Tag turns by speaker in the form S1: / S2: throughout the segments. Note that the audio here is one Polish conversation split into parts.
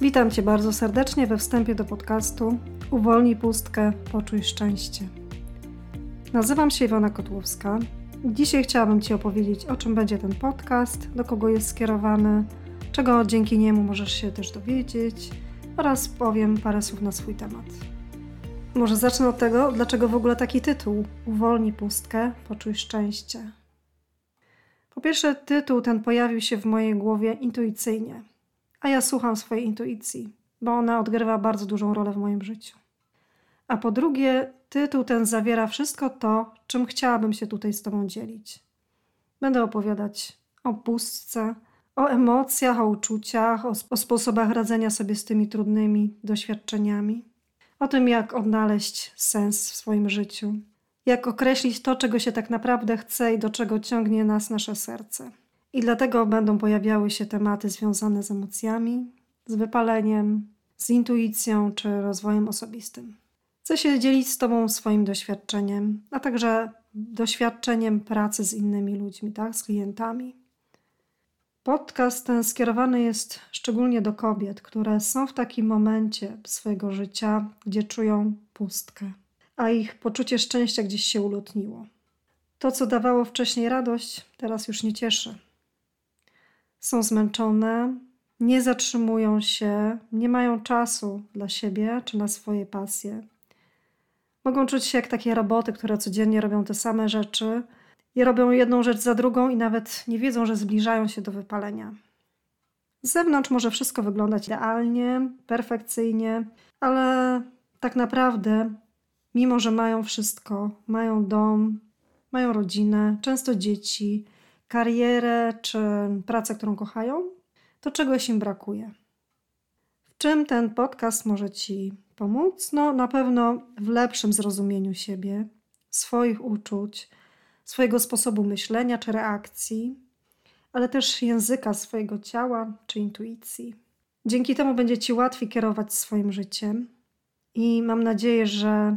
S1: Witam Cię bardzo serdecznie we wstępie do podcastu Uwolnij pustkę, poczuj szczęście. Nazywam się Iwona Kotłowska. Dzisiaj chciałabym Ci opowiedzieć, o czym będzie ten podcast, do kogo jest skierowany, czego dzięki niemu możesz się też dowiedzieć oraz powiem parę słów na swój temat. Może zacznę od tego, dlaczego w ogóle taki tytuł Uwolnij pustkę, poczuj szczęście. Po pierwsze, tytuł ten pojawił się w mojej głowie intuicyjnie, a ja słucham swojej intuicji, bo ona odgrywa bardzo dużą rolę w moim życiu. A po drugie, tytuł ten zawiera wszystko to, czym chciałabym się tutaj z Tobą dzielić. Będę opowiadać o pustce, o emocjach, o uczuciach, o, o sposobach radzenia sobie z tymi trudnymi doświadczeniami, o tym, jak odnaleźć sens w swoim życiu, jak określić to, czego się tak naprawdę chce i do czego ciągnie nas nasze serce. I dlatego będą pojawiały się tematy związane z emocjami, z wypaleniem, z intuicją czy rozwojem osobistym. Chcę się dzielić z Tobą swoim doświadczeniem, a także doświadczeniem pracy z innymi ludźmi, tak, z klientami. Podcast ten skierowany jest szczególnie do kobiet, które są w takim momencie swojego życia, gdzie czują pustkę, a ich poczucie szczęścia gdzieś się ulotniło. To, co dawało wcześniej radość, teraz już nie cieszy. Są zmęczone, nie zatrzymują się, nie mają czasu dla siebie czy na swoje pasje. Mogą czuć się jak takie roboty, które codziennie robią te same rzeczy i robią jedną rzecz za drugą i nawet nie wiedzą, że zbliżają się do wypalenia. Z zewnątrz może wszystko wyglądać idealnie, perfekcyjnie, ale tak naprawdę, mimo że mają wszystko, mają dom, mają rodzinę, często dzieci, karierę czy pracę, którą kochają, to czegoś im brakuje. W czym ten podcast może Ci pomóc? No, na pewno w lepszym zrozumieniu siebie, swoich uczuć, swojego sposobu myślenia czy reakcji, ale też języka swojego ciała czy intuicji. Dzięki temu będzie Ci łatwiej kierować swoim życiem i mam nadzieję, że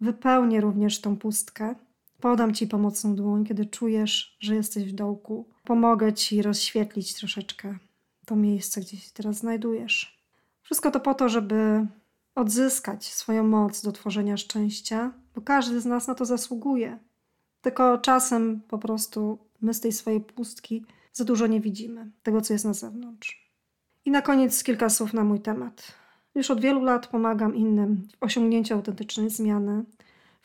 S1: wypełnię również tą pustkę. Podam Ci pomocną dłoń, kiedy czujesz, że jesteś w dołku. Pomogę Ci rozświetlić troszeczkę to miejsce, gdzie się teraz znajdujesz. Wszystko to po to, żeby odzyskać swoją moc do tworzenia szczęścia, bo każdy z nas na to zasługuje. Tylko czasem po prostu my z tej swojej pustki za dużo nie widzimy tego, co jest na zewnątrz. I na koniec kilka słów na mój temat. Już od wielu lat pomagam innym w osiągnięciu autentycznej zmiany,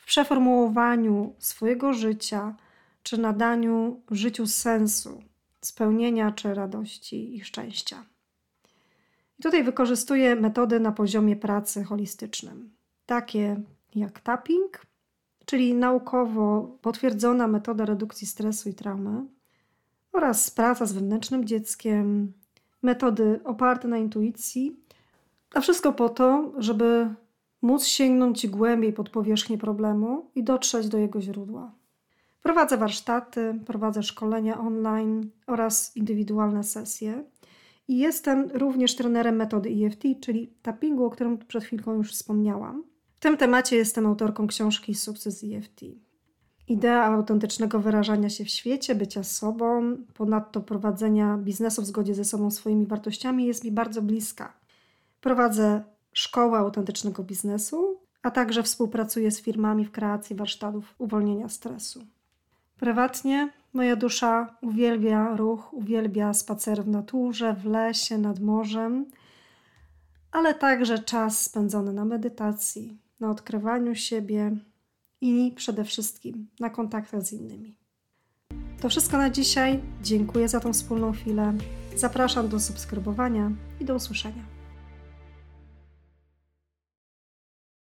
S1: przeformułowaniu swojego życia czy nadaniu życiu sensu, spełnienia czy radości i szczęścia. I tutaj wykorzystuję metody na poziomie pracy holistycznym, takie jak tapping, czyli naukowo potwierdzona metoda redukcji stresu i traumy, oraz praca z wewnętrznym dzieckiem, metody oparte na intuicji, a wszystko po to, żeby móc sięgnąć głębiej pod powierzchnię problemu i dotrzeć do jego źródła. Prowadzę warsztaty, prowadzę szkolenia online oraz indywidualne sesje. I jestem również trenerem metody EFT, czyli tappingu, o którym przed chwilką już wspomniałam. W tym temacie jestem autorką książki Sukces EFT. Idea autentycznego wyrażania się w świecie, bycia sobą, ponadto prowadzenia biznesu w zgodzie ze sobą swoimi wartościami jest mi bardzo bliska. Prowadzę szkołę autentycznego biznesu, a także współpracuję z firmami w kreacji warsztatów uwolnienia stresu. Prywatnie moja dusza uwielbia ruch, uwielbia spacer w naturze, w lesie, nad morzem, ale także czas spędzony na medytacji, na odkrywaniu siebie i przede wszystkim na kontaktach z innymi. To wszystko na dzisiaj. Dziękuję za tą wspólną chwilę. Zapraszam do subskrybowania i do usłyszenia.